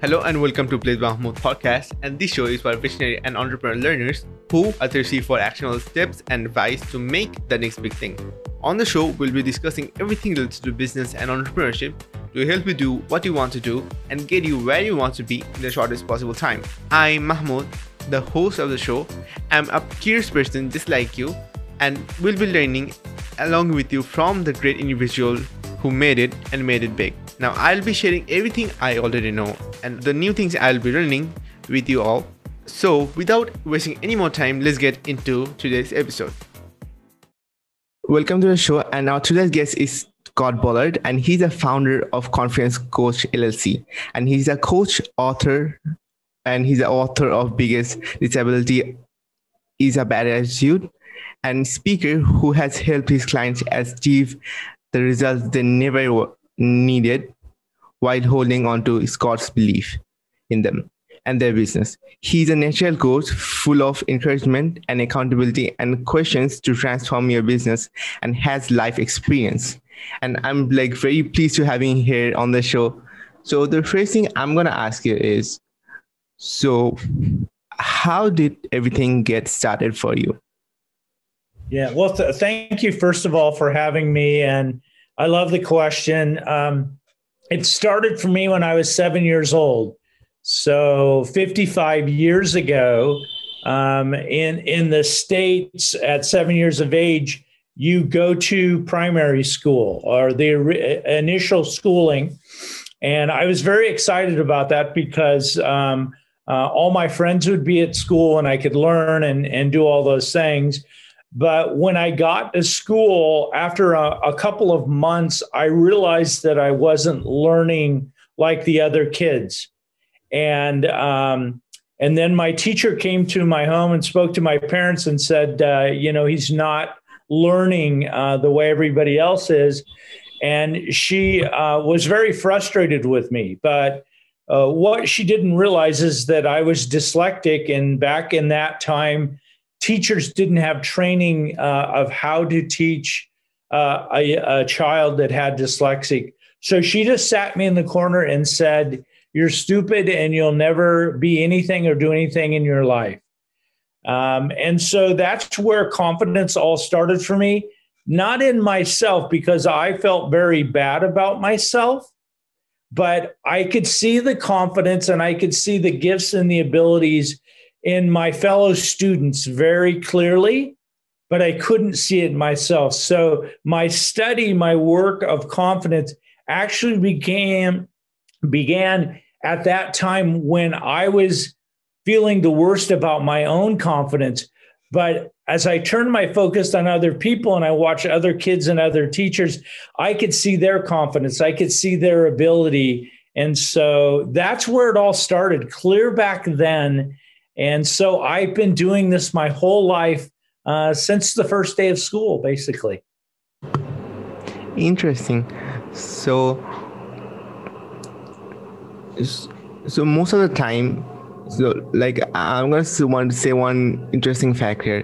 Hello and welcome to Blaze Mahmud podcast. And this show is for visionary and entrepreneur learners who are thirsty for actionable steps and advice to make the next big thing. On the show, we'll be discussing everything related to business and entrepreneurship to help you do what you want to do and get you where you want to be in the shortest possible time. I'm Mahmud, the host of the show. I'm a curious person just like you, and we'll be learning along with you from the great individual who made it and made it big. Now, I'll be sharing everything I already know and the new things I'll be learning with you all. So, without wasting any more time, let's get into today's episode. Welcome to the show, and our today's guest is Scott Ballard, and he's a founder of Confidence Coach LLC, and he's a coach, author, and he's the author of Biggest Disability is a Bad Attitude, and speaker who has helped his clients achieve the results they never needed while holding on to Scott's belief in them and their business. He's a natural coach full of encouragement and accountability and questions to transform your business and has life experience. And I'm like very pleased to having here on the show. So the first thing I'm gonna ask you is, so how did everything get started for you? Yeah, well, th- thank you first of all for having me, and I love the question. Um, it started for me when I was seven years old. So 55 years ago, um, in in the states, at seven years of age, you go to primary school or the re- initial schooling, and I was very excited about that because um, uh, all my friends would be at school and I could learn and and do all those things. But when I got to school, after a, a, couple of months, I realized that I wasn't learning like the other kids. And um, and then my teacher came to my home and spoke to my parents and said, uh, you know, he's not learning uh, the way everybody else is. And she uh, was very frustrated with me. But uh, what she didn't realize is that I was dyslexic. And back in that time, teachers didn't have training uh, of how to teach uh, a, a, child that had dyslexic. So she just sat me in the corner and said, You're stupid and you'll never be anything or do anything in your life. Um, and so that's where confidence all started for me, not in myself because I felt very bad about myself, but I could see the confidence and I could see the gifts and the abilities in my fellow students very clearly, but I couldn't see it myself. So my study, my work of confidence actually began began at that time when I was feeling the worst about my own confidence. But as I turned my focus on other people and I watched other kids and other teachers, I could see their confidence. I could see their ability. And so that's where it all started, clear back then. And so I've been doing this my whole life uh, since the first day of school, basically. Interesting. So, so most of the time, so like I'm gonna want to say one interesting fact here.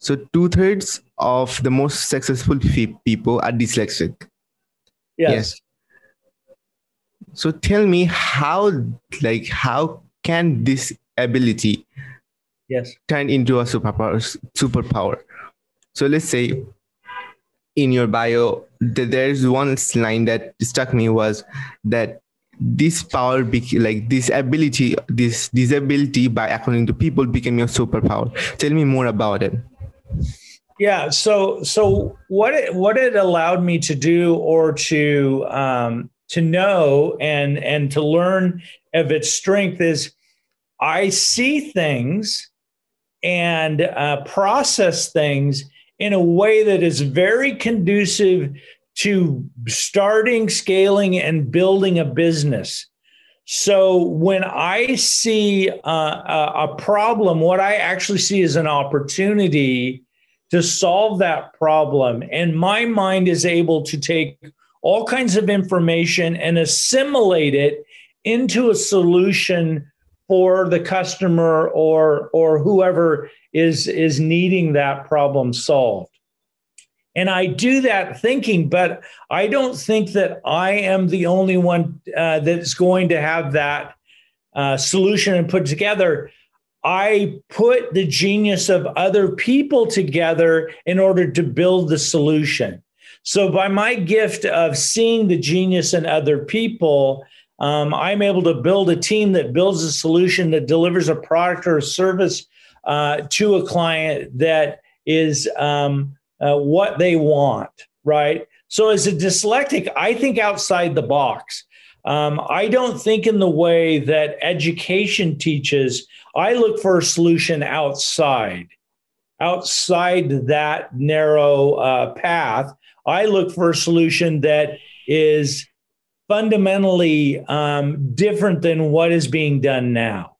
So two thirds of the most successful people are dyslexic. Yes. yes. So tell me how, like, how can this ability yes. turn into a superpower. Superpower so let's say in your bio there's one line that struck me was that this power like this ability this disability by according to people became your superpower. Tell me more about it. Yeah so so what it what it allowed me to do or to um to know and and to learn of its strength is I see things and uh, process things in a way that is very conducive to starting, scaling, and building a business. So when I see uh, a, a problem, what I actually see is an opportunity to solve that problem. And my mind is able to take all kinds of information and assimilate it into a solution for the customer or or whoever is is needing that problem solved and i do that thinking but i don't think that i am the only one uh, that's going to have that uh, solution and put together, I put the genius of other people together in order to build the solution. So, by my gift of seeing the genius in other people, um, I'm able to build a team that builds a solution that delivers a product or a service uh, to a client that is um, uh, what they want, right? So, as a dyslexic, I think outside the box. Um, I don't think in the way that education teaches. I look for a solution outside, outside that narrow uh, path. I look for a solution that is fundamentally um, different than what is being done now.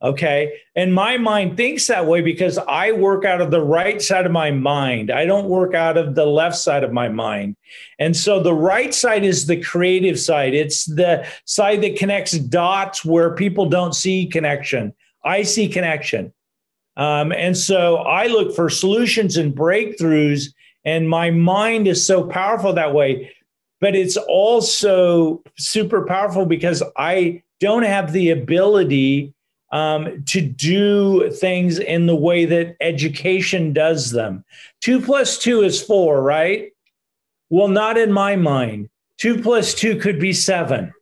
Okay. And my mind thinks that way because I work out of the right side of my mind. I don't work out of the left side of my mind. And so the right side is the creative side, it's the side that connects dots where people don't see connection. I see connection. Um, and so I look for solutions and breakthroughs, and my mind is so powerful that way. But it's also super powerful because I don't have the ability um, to do things in the way that education does them. Two plus two is four, right? Well, not in my mind. Two plus two could be seven,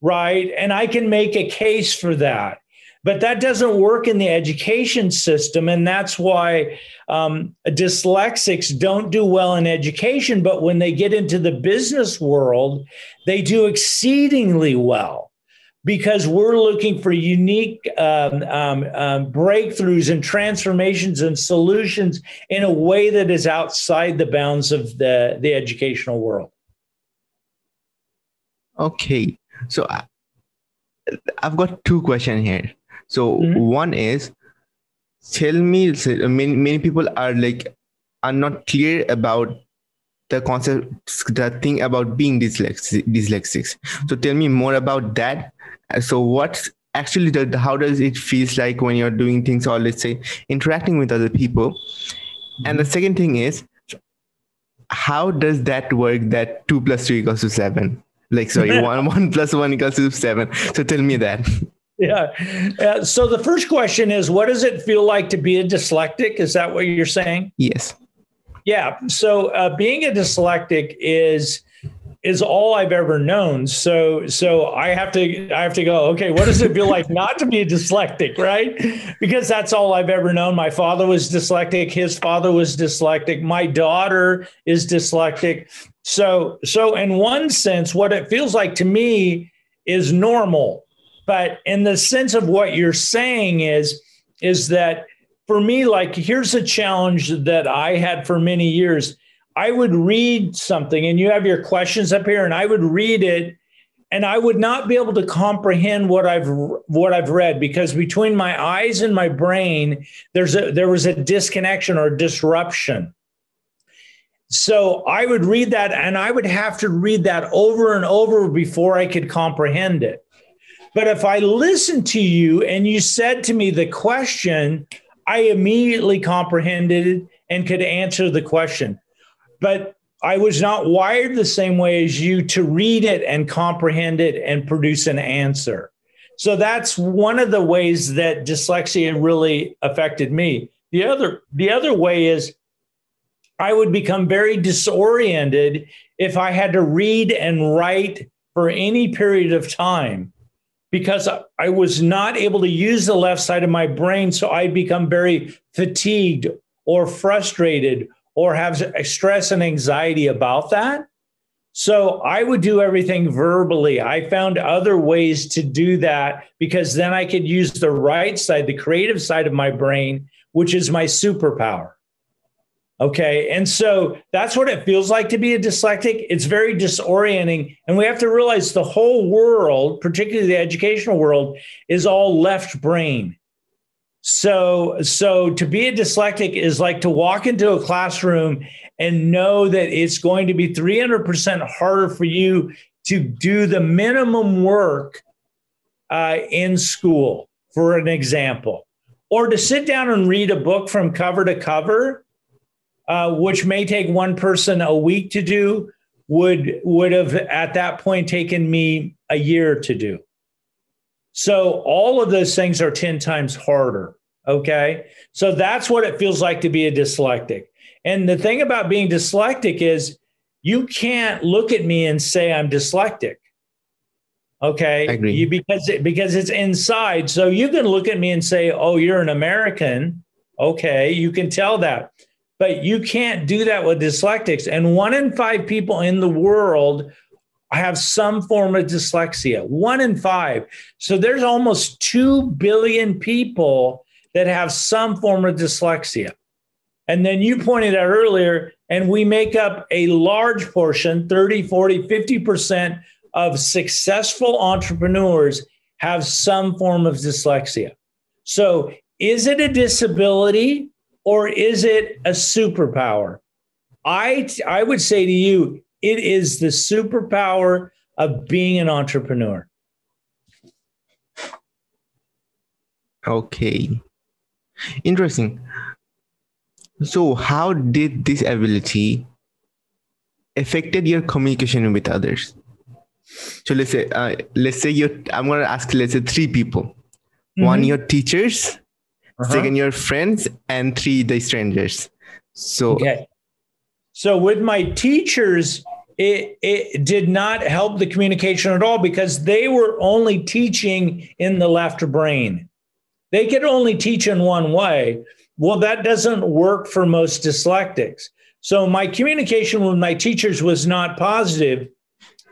right? And I can make a case for that. But that doesn't work in the education system. And that's why um, dyslexics don't do well in education. But when they get into the business world, they do exceedingly well because we're looking for unique um, um, um, breakthroughs and transformations and solutions in a way that is outside the bounds of the, the educational world. Okay. So I, I've got two questions here. So mm-hmm. one is tell me many, many people are like are not clear about the concept the thing about being dyslexic dyslexic. So tell me more about that. So what's actually the, how does it feels like when you're doing things or let's say interacting with other people? And the second thing is how does that work that 2 plus 2 equals to 7 like sorry 1 1 plus 1 equals to 7 so tell me that yeah. Uh, so the first question is what does it feel like to be a dyslexic is that what you're saying yes yeah so uh, being a dyslexic is is all I've ever known. So so I have to I have to go, okay, what does it feel like not to be a dyslexic, right? Because that's all I've ever known. My father was dyslexic, his father was dyslexic, my daughter is dyslexic. So so in one sense what it feels like to me is normal. But in the sense of what you're saying is is that for me like here's a challenge that I had for many years I would read something and you have your questions up here and I would read it and I would not be able to comprehend what I've what I've read because between my eyes and my brain there's a there was a disconnection or disruption. So I would read that and I would have to read that over and over before I could comprehend it. But if I listened to you and you said to me the question, I immediately comprehended it and could answer the question but I was not wired the same way as you to read it and comprehend it and produce an answer. So that's one of the ways that dyslexia really affected me. The other the other way is I would become very disoriented if I had to read and write for any period of time because I was not able to use the left side of my brain so I'd become very fatigued or frustrated or have stress and anxiety about that. So I would do everything verbally. I found other ways to do that because then I could use the right side, the creative side of my brain, which is my superpower. Okay. And so that's what it feels like to be a dyslexic. It's very disorienting. And we have to realize the whole world, particularly the educational world, is all left brain. So, so to be a dyslexic is like to walk into a classroom and know that it's going to be 300% harder for you to do the minimum work uh, in school, for an example, or to sit down and read a book from cover to cover, uh, which may take one person a week to do, would would have at that point taken me a year to do. So all of those things are 10 times harder. Okay. So that's what it feels like to be a dyslexic. And the thing about being dyslexic is you can't look at me and say I'm dyslexic. Okay. You, because, it, because it's inside. So you can look at me and say, oh, you're an American. Okay. You can tell that. But you can't do that with dyslexics. And one in five people in the world have some form of dyslexia, one in five. So there's almost 2 billion people that have some form of dyslexia. And then you pointed out earlier, and we make up a large portion 30, 40, 50% of successful entrepreneurs have some form of dyslexia. So is it a disability or is it a superpower? I, I would say to you, it is the superpower of being an entrepreneur. Okay. Interesting. So, how did this ability affected your communication with others? So let's say, uh, let's say you. I'm going to ask, let's say, three people. Mm-hmm. One, your teachers. Uh-huh. Second, your friends, and three, the strangers. So, okay. So with my teachers, it, it did not help the communication at all because they were only teaching in the left brain. They could only teach in one way. Well, that doesn't work for most dyslexics. So my communication with my teachers was not positive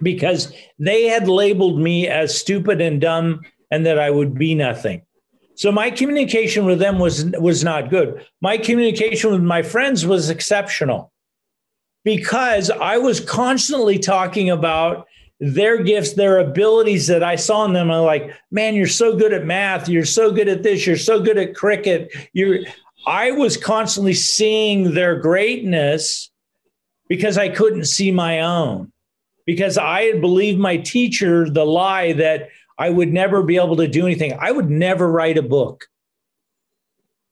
because they had labeled me as stupid and dumb and that I would be nothing. So my communication with them was was not good. My communication with my friends was exceptional because I was constantly talking about their gifts, their abilities that I saw in them. I'm like, man, you're so good at math. You're so good at this. You're so good at cricket. You, I was constantly seeing their greatness because I couldn't see my own. Because I had believed my teacher the lie that I would never be able to do anything. I would never write a book.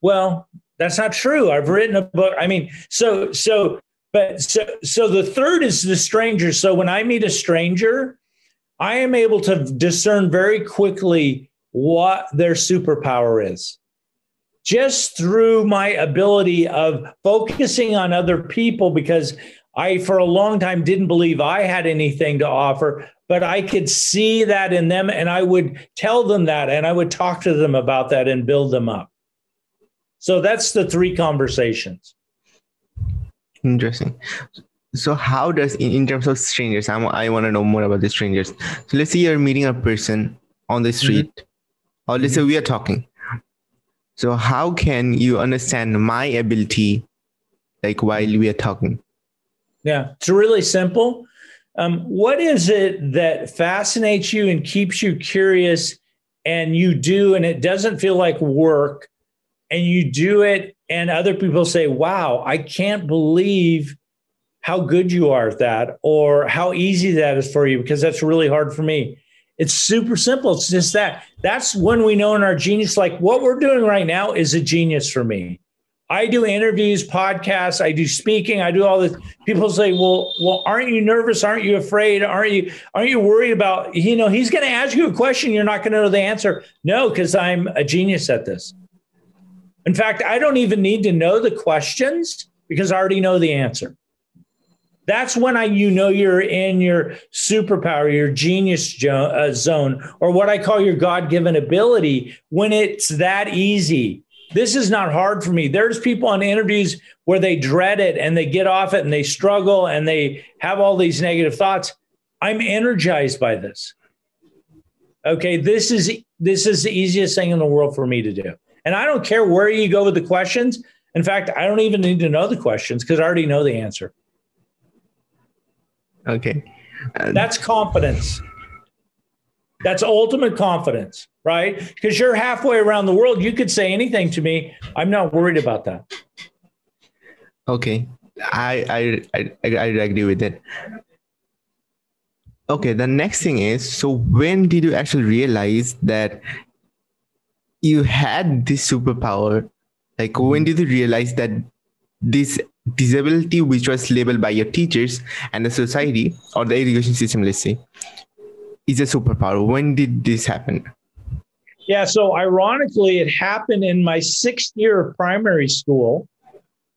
Well, that's not true. I've written a book. I mean, so so but so, so the third is the stranger. So when I meet a stranger, I am able to discern very quickly what their superpower is just through my ability of focusing on other people because I, for a long time, didn't believe I had anything to offer, but I could see that in them and I would tell them that and I would talk to them about that and build them up. So that's the three conversations. Interesting. So how does in, in terms of strangers, I'm, i want to know more about the strangers. So let's say you're meeting a person on the street, mm-hmm. or let's mm-hmm. say we are talking. So how can you understand my ability, like while we are talking? Yeah, it's really simple. Um, what is it that fascinates you and keeps you curious, and you do, and it doesn't feel like work, and you do it and other people say, wow, I can't believe how good you are at that or how easy that is for you because that's really hard for me. It's super simple. It's just that. That's when we know in our genius, like what we're doing right now is a genius for me. I do interviews, podcasts, I do speaking, I do all this. People say, "Well, well, aren't you nervous? Aren't you afraid? Aren't you aren't you worried about, you know, he's going to ask you a question you're not going to know the answer." No, cuz I'm a genius at this. In fact, I don't even need to know the questions because I already know the answer. That's when I, you know you're in your superpower, your genius uh, zone, or what I call your God given ability when it's that easy. This is not hard for me. There's people on interviews where they dread it and they get off it and they struggle and they have all these negative thoughts. I'm energized by this. Okay, this is this is the easiest thing in the world for me to do. And I don't care where you go with the questions. In fact, I don't even need to know the questions because I already know the answer. Okay. Uh, That's confidence. That's ultimate confidence, right? Because you're halfway around the world. You could say anything to me. I'm not worried about that. Okay. I I I, I agree with it. Okay, the next thing is so when did you actually realize that you had this superpower like when did you realize that this disability which was labeled by your teachers and the society or the education system let's say is a superpower when did this happen Yeah. So ironically, it happened in my sixth year of primary school.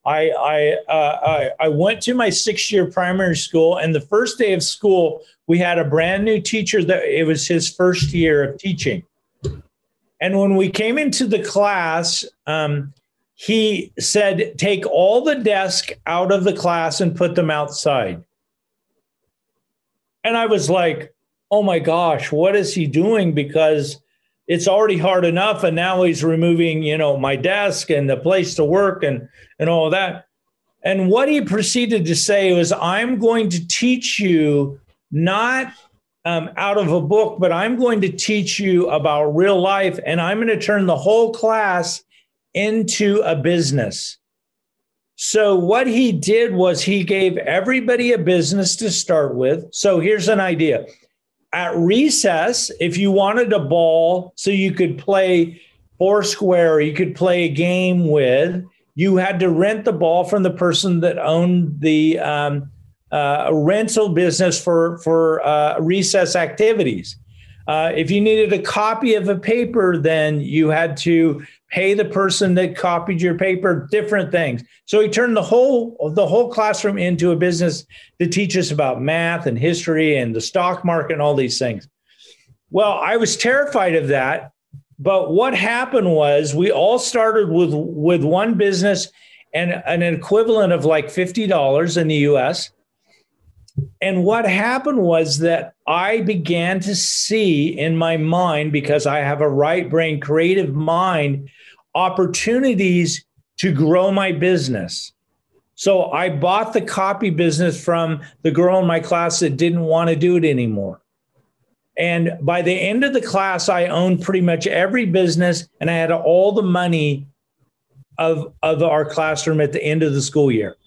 I I, uh, I I went to my sixth year primary school, and the first day of school, we had a brand new teacher that it was his first year of teaching. And when we came into the class, um, he said, "Take all the desk out of the class and put them outside." And I was like, "Oh my gosh, what is he doing?" Because it's already hard enough and now he's removing you know my desk and the place to work and and all that. And what he proceeded to say was i'm going to teach you not um, out of a book but i'm going to teach you about real life and i'm going to turn the whole class into a business. So what he did was he gave everybody a business to start with. So here's an idea at recess, if you wanted a ball so you could play Foursquare, you could play a game with, you had to rent the ball from the person that owned the um, uh, rental business for for uh, recess activities. Uh, if you needed a copy of a paper, then you had to pay the person that copied your paper different things. So he turned the whole the whole classroom into a business to teach us about math and history and the stock market and all these things. Well, I was terrified of that, but what happened was we all started with with one business and an equivalent of like $50 in the US and what happened was that I began to see in my mind, because I have a right brain, creative mind, opportunities to grow my business. So I bought the copy business from the girl in my class that didn't want to do it anymore. And by the end of the class, I owned pretty much every business and I had all the money of, of our classroom at the end of the school year.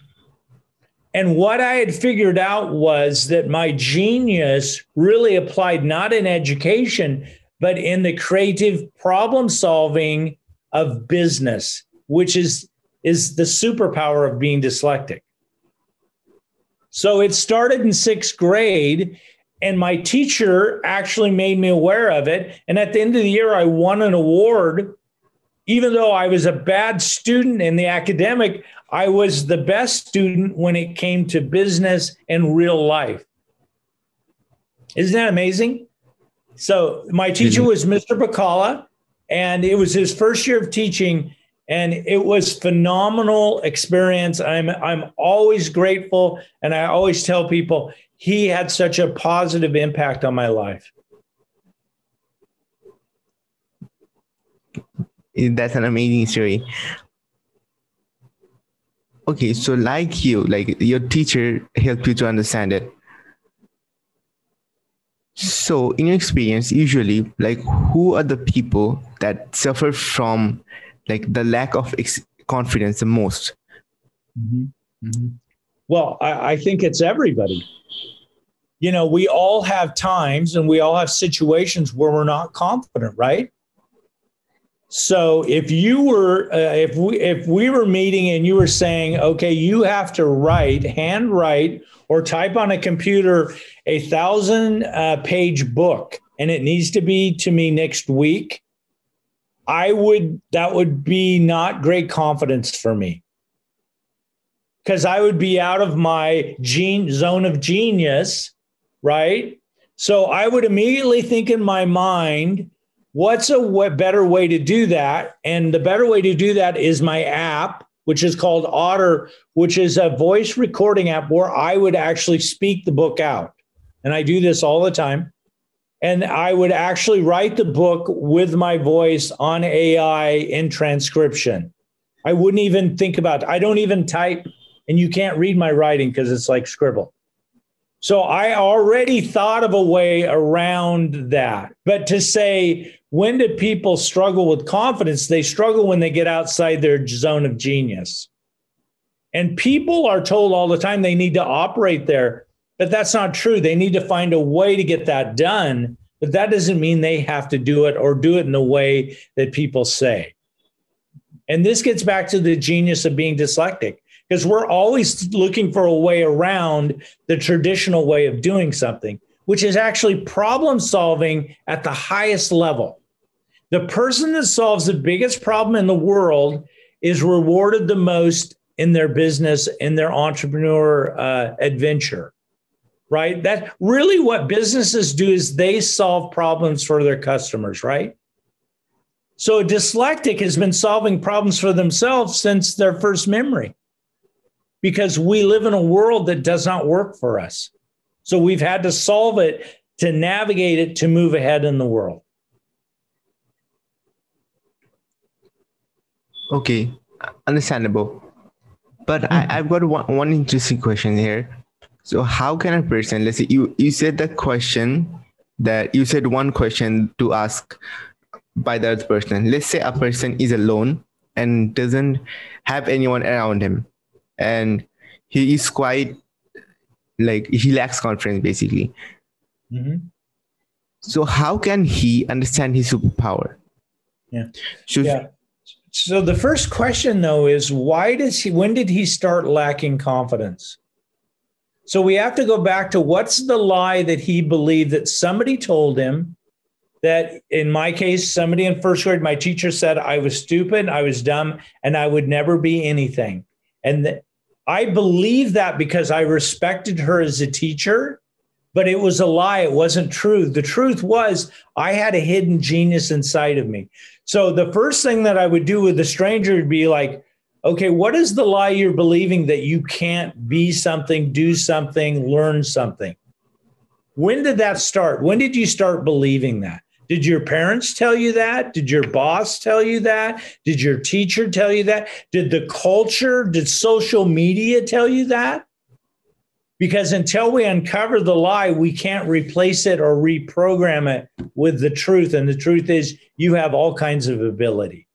And what I had figured out was that my genius really applied not in education, but in the creative problem solving of business, which is, is the superpower of being dyslexic. So it started in sixth grade, and my teacher actually made me aware of it. And at the end of the year, I won an award. Even though I was a bad student in the academic, I was the best student when it came to business and real life. Isn't that amazing? So my teacher was Mr. Bacala, and it was his first year of teaching, and it was phenomenal experience. I'm I'm always grateful, and I always tell people he had such a positive impact on my life. That's an amazing story. Okay so like you like your teacher helped you to understand it. So in your experience usually like who are the people that suffer from like the lack of ex- confidence the most? Mm-hmm. Mm-hmm. well I, I think it's everybody. You know we all have times and we all have situations where we're not confident right so if you were, uh, if we if we were meeting and you were saying, okay, you have to write, hand write, or type on a computer a thousand uh, page book, and it needs to be to me next week, I would that would be not great confidence for me because I would be out of my gene zone of genius, right? So I would immediately think in my mind What's a w- better way to do that? And the better way to do that is my app, which is called Otter, which is a voice recording app where I would actually speak the book out. And I do this all the time. And I would actually write the book with my voice on AI in transcription. I wouldn't even think about it. I don't even type, and you can't read my writing because it's like scribble. So I already thought of a way around that. But to say, when do people struggle with confidence? They struggle when they get outside their zone of genius. And people are told all the time they need to operate there, but that's not true. They need to find a way to get that done, but that doesn't mean they have to do it or do it in the way that people say. And this gets back to the genius of being dyslexic because we're always looking for a way around the traditional way of doing something, which is actually problem solving at the highest level. The person that solves the biggest problem in the world is rewarded the most in their business, in their entrepreneur uh, adventure, right? That really what businesses do is they solve problems for their customers, right? So a dyslectic has been solving problems for themselves since their first memory because we live in a world that does not work for us. So we've had to solve it to navigate it to move ahead in the world. Okay, understandable. But I, I've got one, one interesting question here. So how can a person, let's say you, you said the question that you said one question to ask by the other person. Let's say a person is alone and doesn't have anyone around him and he is quite like he lacks confidence basically mm-hmm. so how can he understand his superpower yeah Should, yeah so the first question though is why does he when did he start lacking confidence? So we have to go back to what's the lie that he believed that somebody told him that in my case somebody in first grade my teacher said i was stupid i was dumb and i would never be anything. And th- I believe that because I respected her as a teacher, but it was a lie. It wasn't true. The truth was I had a hidden genius inside of me. So the first thing that I would do with a stranger would be like, okay, what is the lie you're believing that you can't be something, do something, learn something? When did that start? When did you start believing that? Did your parents tell you that? Did your boss tell you that? Did your teacher tell you that? Did the culture, did social media tell you that? Because until we uncover the lie, we can't replace it or reprogram it with the truth. And the truth is, you have all kinds of ability,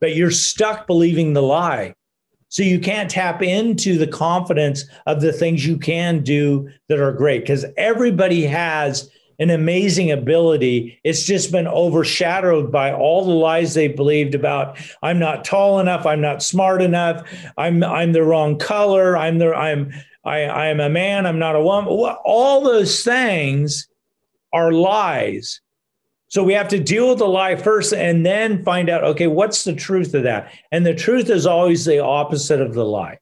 but you're stuck believing the lie. So you can't tap into the confidence of the things you can do that are great because everybody has an amazing ability. It's just been overshadowed by all the lies they believed about I'm not tall enough, I'm not smart enough, I'm I'm the wrong color, I'm the I'm I I'm a man, I'm not a woman. All those things are lies. So we have to deal with the lie first and then find out okay, what's the truth of that? And the truth is always the opposite of the lie.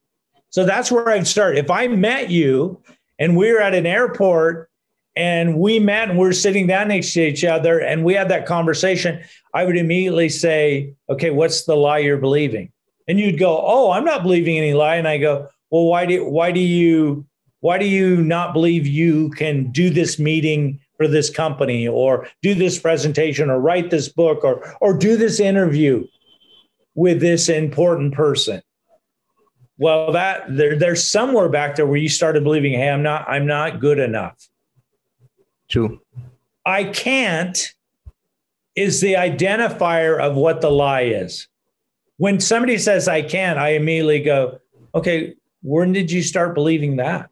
So that's where I'd start. If I met you and we were at an airport and we met and we're sitting down next to each other and we had that conversation, I would immediately say, okay, what's the lie you're believing? And you'd go, oh, I'm not believing any lie. And I go, well, why do why do you why do you not believe you can do this meeting for this company or do this presentation or write this book or or do this interview with this important person? Well, that there, there's somewhere back there where you started believing, hey, I'm not I'm not good enough. True. I can't is the identifier of what the lie is. When somebody says I can't, I immediately go, okay, when did you start believing that?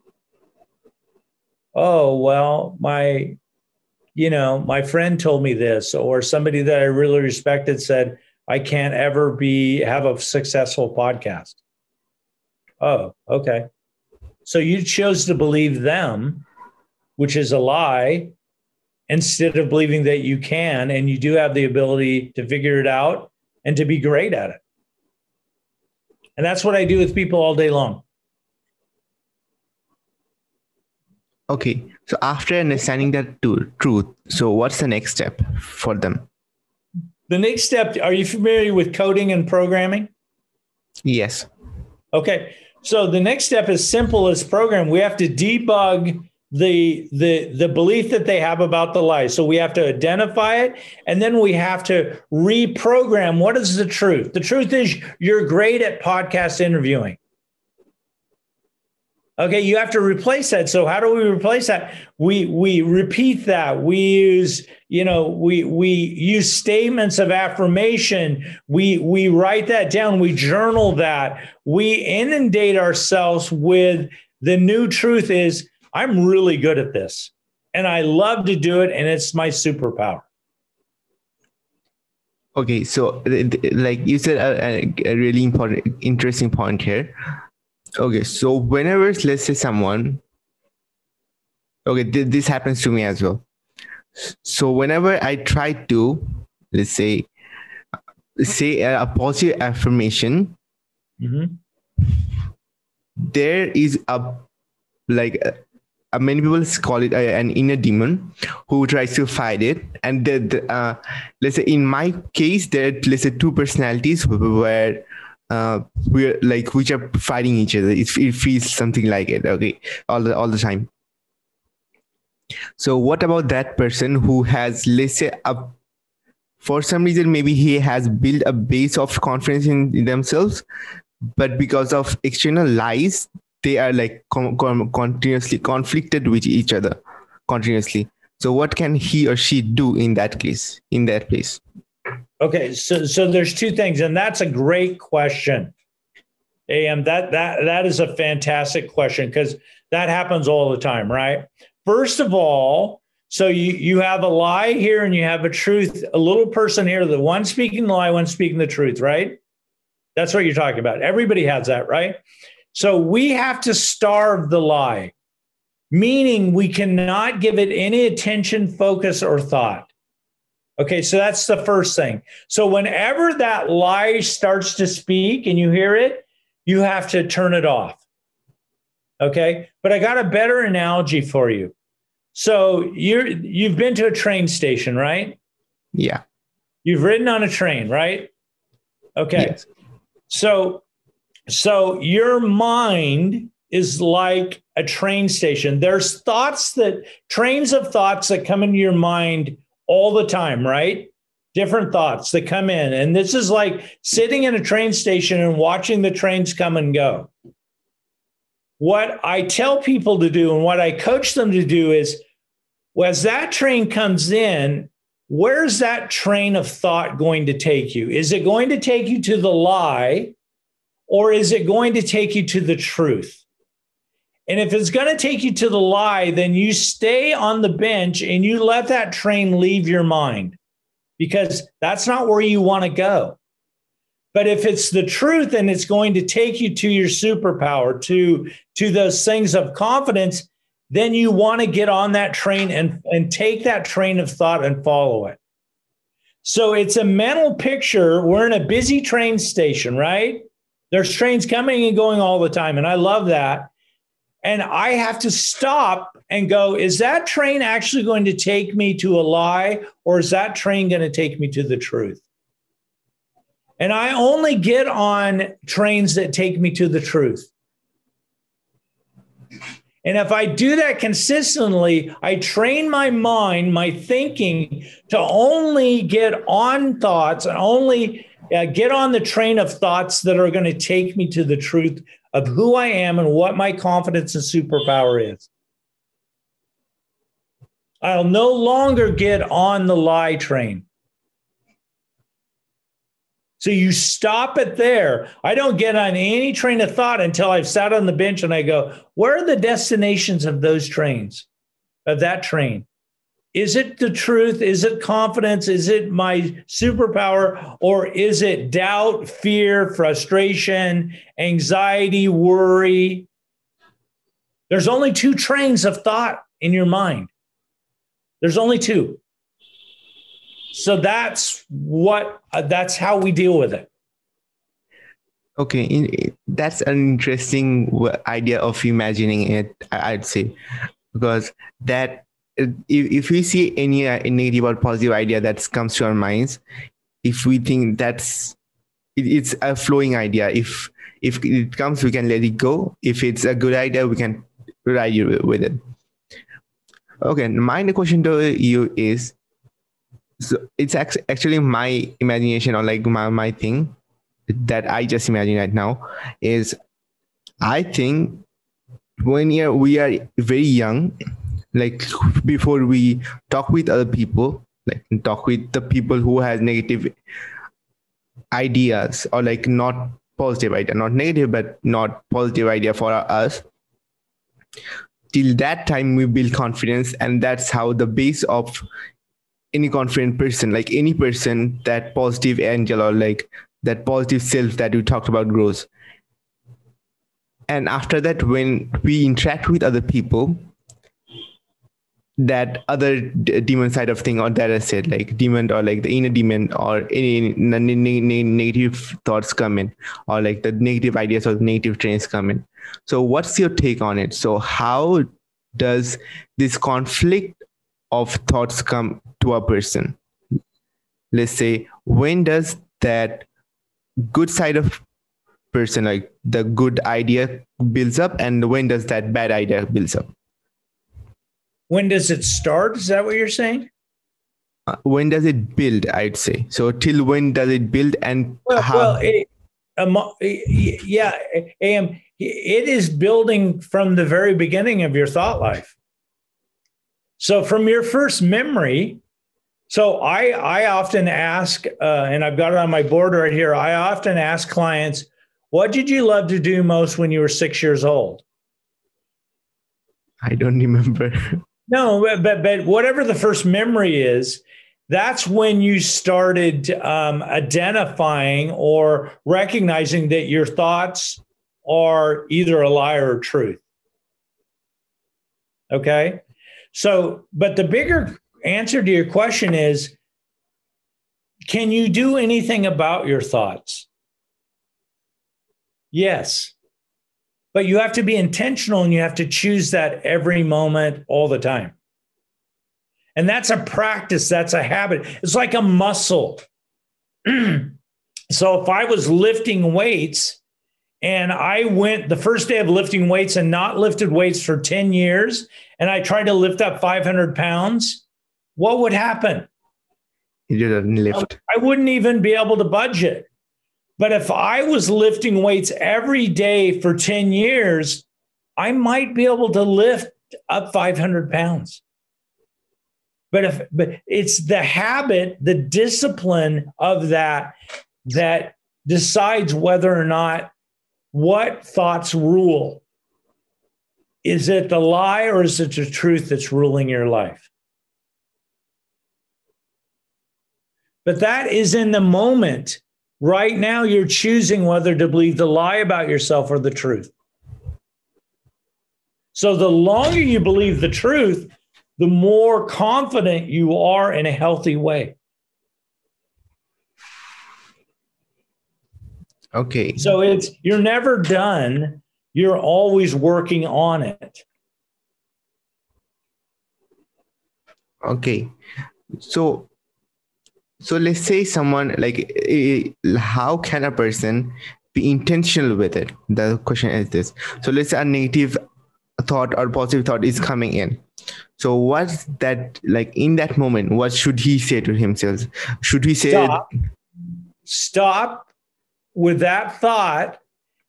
Oh, well, my, you know, my friend told me this, or somebody that I really respected said, I can't ever be have a successful podcast. Oh, okay. So you chose to believe them which is a lie, instead of believing that you can and you do have the ability to figure it out and to be great at it. And that's what I do with people all day long. Okay. So after understanding that truth, so what's the next step for them? The next step, are you familiar with coding and programming? Yes. Okay. So the next step is simple as program. We have to debug the the the belief that they have about the lie so we have to identify it and then we have to reprogram what is the truth the truth is you're great at podcast interviewing okay you have to replace that. So how do we replace that? We we repeat that. We use you know we we use statements of affirmation. We we write that down. We journal that. We inundate ourselves with the new truth is I'm really good at this and I love to do it, and it's my superpower. Okay, so like you said, a, a, really important, interesting point here. Okay, so whenever let's say someone, okay, th- this happens to me as well. So whenever I try to let's say say a positive affirmation Mm-hmm. there is a like uh, many people call it a, an inner demon who tries to fight it and the, the, uh, let's say in my case there are let's say two personalities where uh, we're like which are fighting each other. It, it feels something like it okay? All the all the time. So what about that person who has let's say a for some reason maybe he has built a base of confidence in, in themselves but because of external lies they are like com- com- continuously conflicted with each other continuously. So what can he or she do in that case in that place Okay, so so there's two things, and that's a great question. Am that that that is a fantastic question because that happens all the time, right? First of all, so you you have a lie here and you have a truth, a little person here, the one speaking the lie, one speaking the truth, right? That's what you're talking about. Everybody has that, right? So we have to starve the lie, meaning we cannot give it any attention, focus, or thought. Okay, so that's the first thing. So whenever that lie starts to speak and you hear it, you have to turn it off. Okay, but I got a better analogy for you. So you're you've been to a train station, right? yeah You've ridden on a train, right? Okay. Yes. So so your mind is like a train station. There's thoughts that trains of thoughts that come into your mind all the time, right? Different thoughts that come in. And this is like sitting in a train station and watching the trains come and go. What I tell people to do and what I coach them to do is as that train comes in, where's that train of thought going to take you? Is it going to take you to the lie or is it going to take you to the truth? And if it's going to take you to the lie, then you stay on the bench and you let that train leave your mind because that's not where you want to go. But if it's the truth and it's going to take you to your superpower, to, to those things of confidence, then you want to get on that train and, and take that train of thought and follow it. So it's a mental picture. We're in a busy train station, right? There's trains coming and going all the time. And I love that. And I have to stop and go, is that train actually going to take me to a lie or is that train going to take me to the truth? And I only get on trains that take me to the truth. And if I do that consistently, I train my mind, my thinking to only get on thoughts and only uh, get on the train of thoughts that are going to take me to the truth of who I am and what my confidence and superpower is. I'll no longer get on the lie train. So you stop it there. I don't get on any train of thought until I've sat on the bench and I go, where are the destinations of those trains, of that train? Is it the truth? Is it confidence? Is it my superpower? Or is it doubt, fear, frustration, anxiety, worry? There's only two trains of thought in your mind. There's only two. So that's what uh, that's how we deal with it. okay that's an interesting idea of imagining it i'd say because that if, we see any uh, negative or positive idea that comes to our minds if we think that's it, it's a flowing idea. If if it comes we can let it go. If it's a good idea we can ride you with it. Okay my question to you is so it's actually my imagination or like my, my thing that i just imagine right now is i think when we are very young like before we talk with other people like talk with the people who has negative ideas or like not positive idea not negative but not positive idea for us till that time we build confidence and that's how the base of any confident person like any person that positive angel or like that positive self that we talked about grows. And after that when we interact with other people that other d- demon side of thing or that i said like demon or like the inner demon or any n- n- negative thoughts come in or like the negative ideas or negative trains come in. So what's your take on it? So how does this conflict of thoughts come to a person? Let's say when does that good side of person like the good idea builds up and when does that bad idea builds up when does it start? Is that what you're saying? Uh, when does it build? I'd say so. Till when does it build and well, how? Well, it, um, yeah, AM. It is building from the very beginning of your thought life. So from your first memory, so I I often ask, uh, and I've got it on my board right here. I often ask clients, "What did you love to do most when you were six years old?" I don't remember. No, but but whatever the first memory is, that's when you started um, identifying or recognizing that your thoughts are either a lie or truth. Okay. So, but the bigger answer to your question is can you do anything about your thoughts? Yes. But you have to be intentional and you have to choose that every moment, all the time. And that's a practice, that's a habit. It's like a muscle. so if I was lifting weights and I went the first day of lifting weights and not lifted weights for 10 years, and I tried to lift up 500 pounds, what would happen? You didn't lift. I wouldn't even be able to budget. But if I was lifting weights every day for 10 years, I might be able to lift up 500 pounds. But if but it's the habit, the discipline of that that decides whether or not what thoughts rule. Is it the lie or is it the truth that's ruling your life? But that is in the moment Right now, you're choosing whether to believe the lie about yourself or the truth. So, the longer you believe the truth, the more confident you are in a healthy way. Okay. So, it's you're never done, you're always working on it. Okay. So, so let's say someone like eh, eh, how can a person be intentional with it? The question is this. So let's say a negative thought or positive thought is coming in. So what's that like in that moment what should he say to himself? Should he say stop, stop with that thought.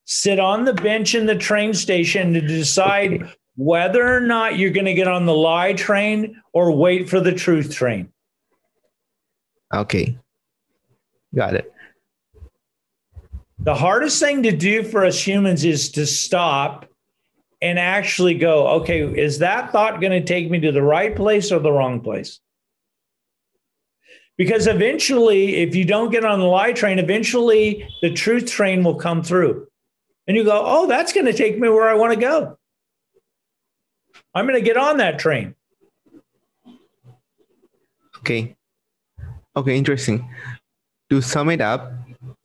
Sit on the bench in the train station to decide whether or not you're going to get on the lie train or wait for the truth train Okay. Got it. The hardest thing to do for us humans is to stop and actually go, okay, is that thought going to take me to the right place or the wrong place? Because eventually, if you don't get on the lie train, eventually the truth train will come through. And you go, oh, that's going to take me where I want to go. I'm going to get on that train. Okay. Okay, interesting. To sum it up,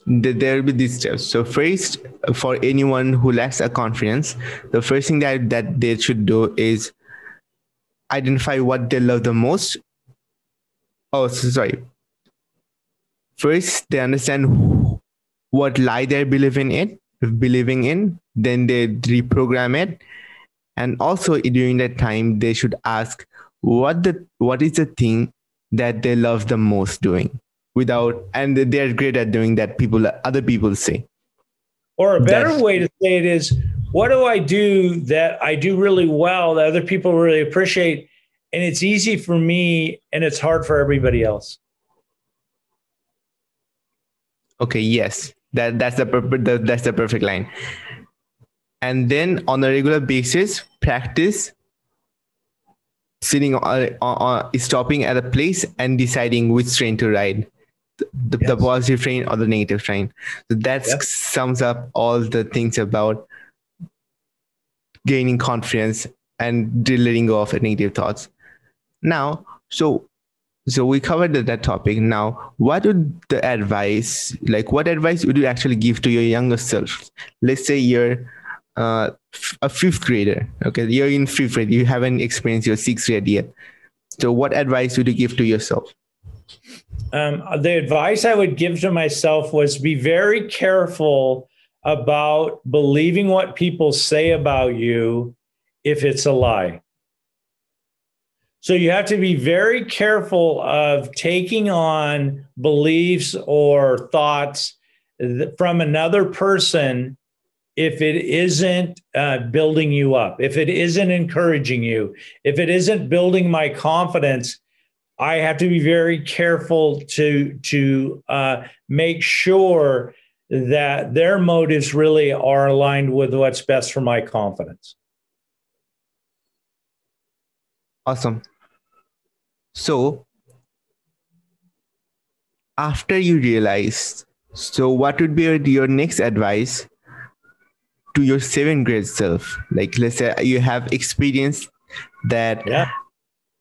there will be these steps. So first, for anyone who lacks a confidence, the first thing that, that they should do is identify what they love the most. Oh, sorry. First, they understand what lie they're believing in, believing in. Then they reprogram it, and also during that time, they should ask what the what is the thing that they love the most doing without and they're great at doing that people other people say. Or a better That's, way to say it is what do i do that i do really well that other people really appreciate? And it's easy for me and it's hard for everybody else. Okay yes. That that's the, the that's the perfect line. And then on a regular basis practice sitting on, uh, on, on, stopping at a place and deciding which train to ride. The, yes. the positive train or the negative train. So that sums up all the things about gaining confidence and letting go of negative thoughts. Now so so we covered that topic. Now what would the advice like what advice would you actually give to your younger self? Let's say you're uh, a fifth grader okay? You're in fifth grade. You haven't experienced your sixth grade yet. So what advice would you give to yourself? Um, the advice i would give to myself was be very careful about believing what people say about you if it's a lie. So you have to be very careful of taking on beliefs or thoughts from another person if it isn't uh, building you up, if it isn't encouraging you, if it isn't building my confidence. I have to be very careful to to uh, make sure that their motives really are aligned with what's best for my confidence. Awesome. So after you realize, so what would be your next advice to your seventh grade self? Like let's say you have experienced that yeah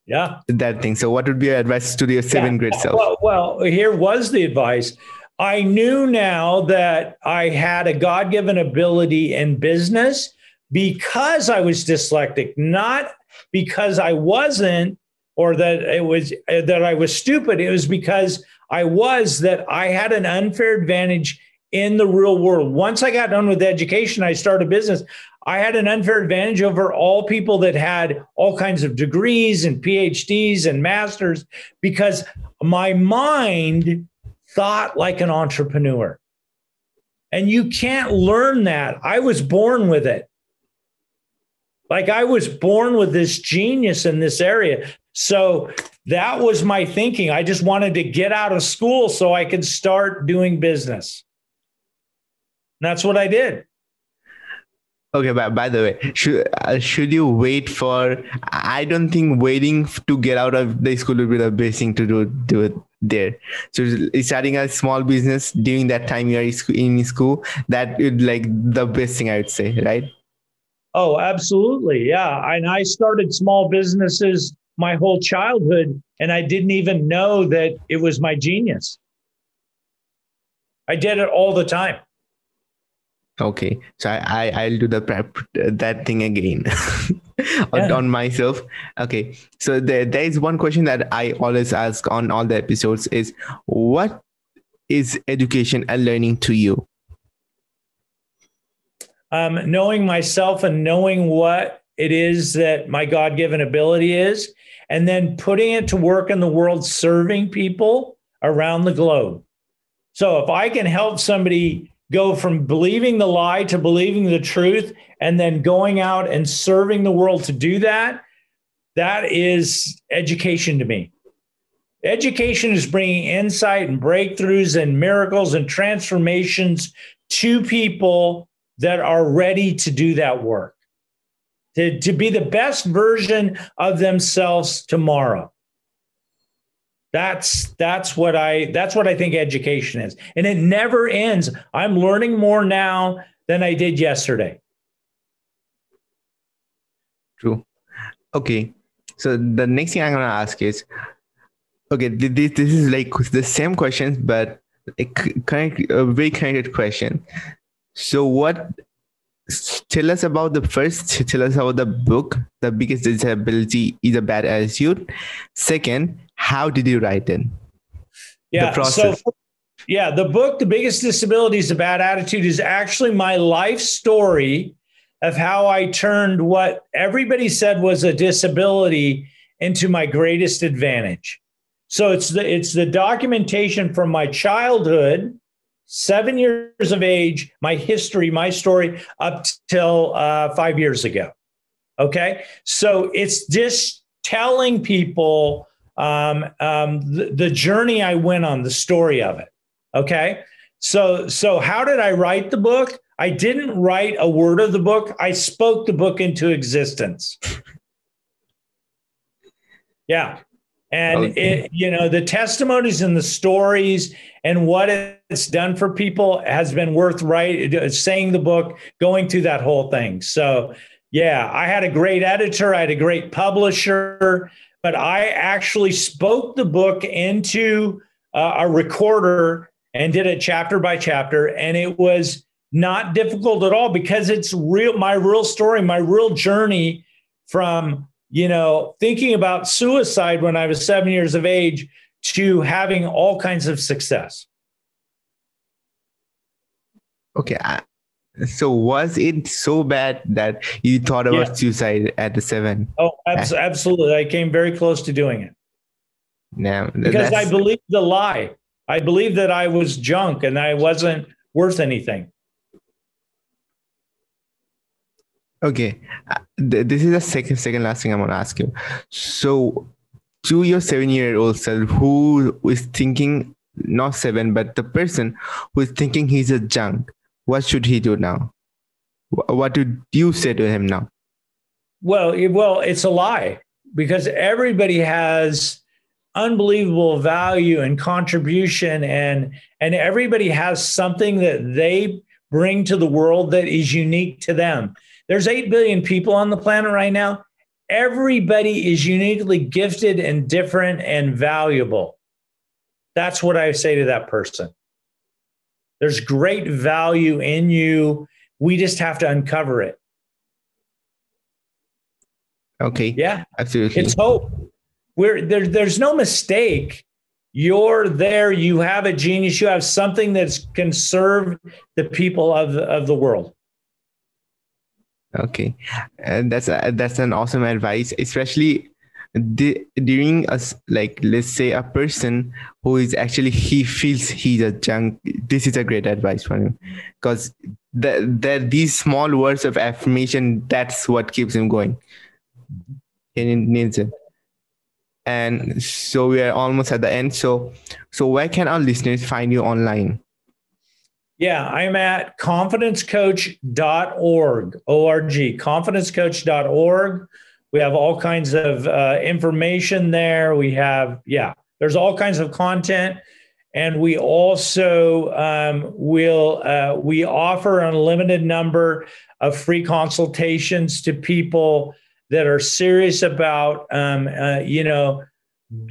yeah that thing so what would be your advice to your seventh yeah. grade self well, well here was the advice i knew now that i had a god-given ability in business because i was dyslexic not because i wasn't or that it was that I was stupid. It was because I was that I had an unfair advantage in the real world. Once I got done with education, I started business. I had an unfair advantage over all people that had all kinds of degrees and PhDs and masters because my mind thought like an entrepreneur. And you can't learn that. I was born with it. Like I was born with this genius in this area. So that was my thinking. I just wanted to get out of school so I could start doing business. And that's what I did. Okay, but by the way, should uh, should you wait for? I don't think waiting to get out of the school would be the best thing to do do it there. So starting a small business during that time you're in school, that would like the best thing I would say, right? Oh, absolutely, yeah. And I started small businesses my whole childhood and I didn't even know that it was my genius. I did it all the time. Okay, so I, I will do the prep that thing again on, yeah. on myself. Okay, so there there is one question that I always ask on all the episodes is what is education and learning to you? Um, knowing myself and knowing what it is that my God given ability is, and then putting it to work in the world, serving people around the globe. So if I can help somebody go from believing the lie to believing the truth and then going out and serving the world to do that, that is education to me. Education is bringing insight and breakthroughs and miracles and transformations to people that are ready to do that work to, to be the best version of themselves tomorrow. That's that's what I that's what I think education is. And it never ends. I'm learning more now than I did yesterday. True. Okay. So the next thing I'm gonna ask is okay, this, this is like the same question, but a, a very connected question. So what tell us about the first tell us about the book. The biggest disability is a bad attitude. Second how did you write it? Yeah the process. so yeah the book the biggest disability is a bad attitude is actually my life story of how i turned what everybody said was a disability into my greatest advantage. So it's the it's the documentation from my childhood seven years of age, my history, my story up till uh, five years ago. Okay. So it's just telling people um, um, the, the journey I went on, the story of it. Okay. So, so how did I write the book? I didn't write a word of the book. I spoke the book into existence. Yeah. And okay. it, you know, the testimonies and the stories and what it's done for people has been worth right saying the book, going through that whole thing. So yeah, I had a great editor, I had a great publisher, but I actually spoke the book into uh, a recorder and did it chapter by chapter. And it was not difficult at all because it's real, my real story, my real journey from, you know, thinking about suicide when I was seven years of age to having all kinds of success. Okay. So was it so bad that you thought about yeah. suicide at the seven? Oh, absolutely. I came very close to doing it. Yeah, because I believed the lie. I believed that I was junk and I wasn't worth anything. Okay, uh, this is the second second last thing I'm gonna ask you. So, to your seven year old self, who is thinking not seven, but the person who is thinking he's a junk, what should he do now? What do you say to him now? Well, well, it's a lie because everybody has unbelievable value and contribution and and everybody has something that they bring to the world that is unique to them. There's 8 billion people on the planet right now. Everybody is uniquely gifted and different and valuable. That's what I say to that person. There's great value in you. We just have to uncover it. Okay. Yeah. Absolutely. It's hope. We're there, there's no mistake. You're there, you have a genius, you have something that can serve the people of, of the world. Okay. And that's uh, that's an awesome advice, especially the, during us like let's say a person who is actually he feels he's a junk this is a great advice for him. Because that the, these small words of affirmation that's what keeps him going. And so we are almost at the end. So so where can our listeners find you online yeah i'm at confidencecoach.org org confidencecoach.org we have all kinds of uh, information there. We have, yeah, there's all kinds of content. And we also um, will uh, we offer an unlimited number of free consultations to people that are serious about um, uh, you know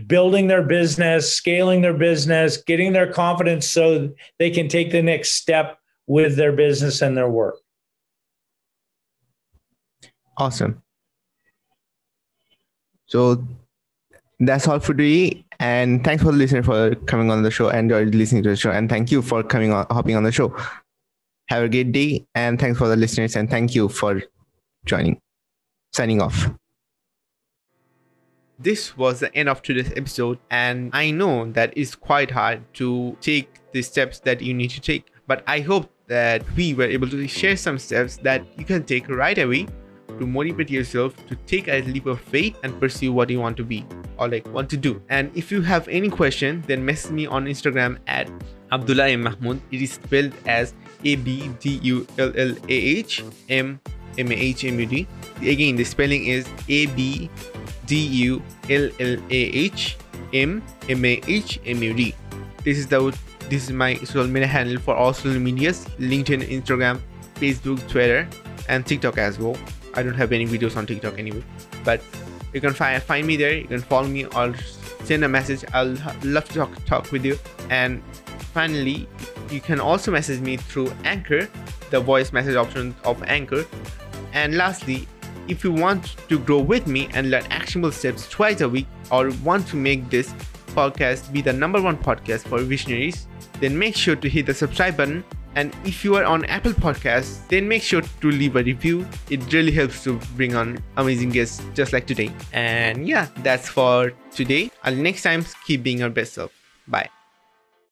building their business, scaling their business, getting their confidence so they can take the next step with their business and their work. Awesome. So that's all for today. And thanks for listening for coming on the show and listening to the show. And thank you for coming on, hopping on the show. Have a great day. And thanks for the listeners. And thank you for joining. Signing off. This was the end of today's episode. And I know that it's quite hard to take the steps that you need to take. But I hope that we were able to share some steps that you can take right away to motivate yourself to take a leap of faith and pursue what you want to be or like want to do. And if you have any question, then message me on Instagram at Abdullah M. Mahmud. It is spelled as A B D U L L A H M M A H M U D. Again, the spelling is A B D U L L A H M M A H M U D. This is the this is my social media handle for all social medias: LinkedIn, Instagram, Facebook, Twitter, and TikTok as well. I don't have any videos on TikTok anyway. But you can find find me there. You can follow me or send a message. I'll love to talk talk with you. And finally, you can also message me through Anchor, the voice message option of Anchor. And lastly, if you want to grow with me and learn actionable steps twice a week, or want to make this podcast be the number one podcast for visionaries, then make sure to hit the subscribe button and if you are on Apple Podcasts, then make sure to leave a review. It really helps to bring on amazing guests just like today. And yeah, that's for today. Until next time, keep being your best self. Bye.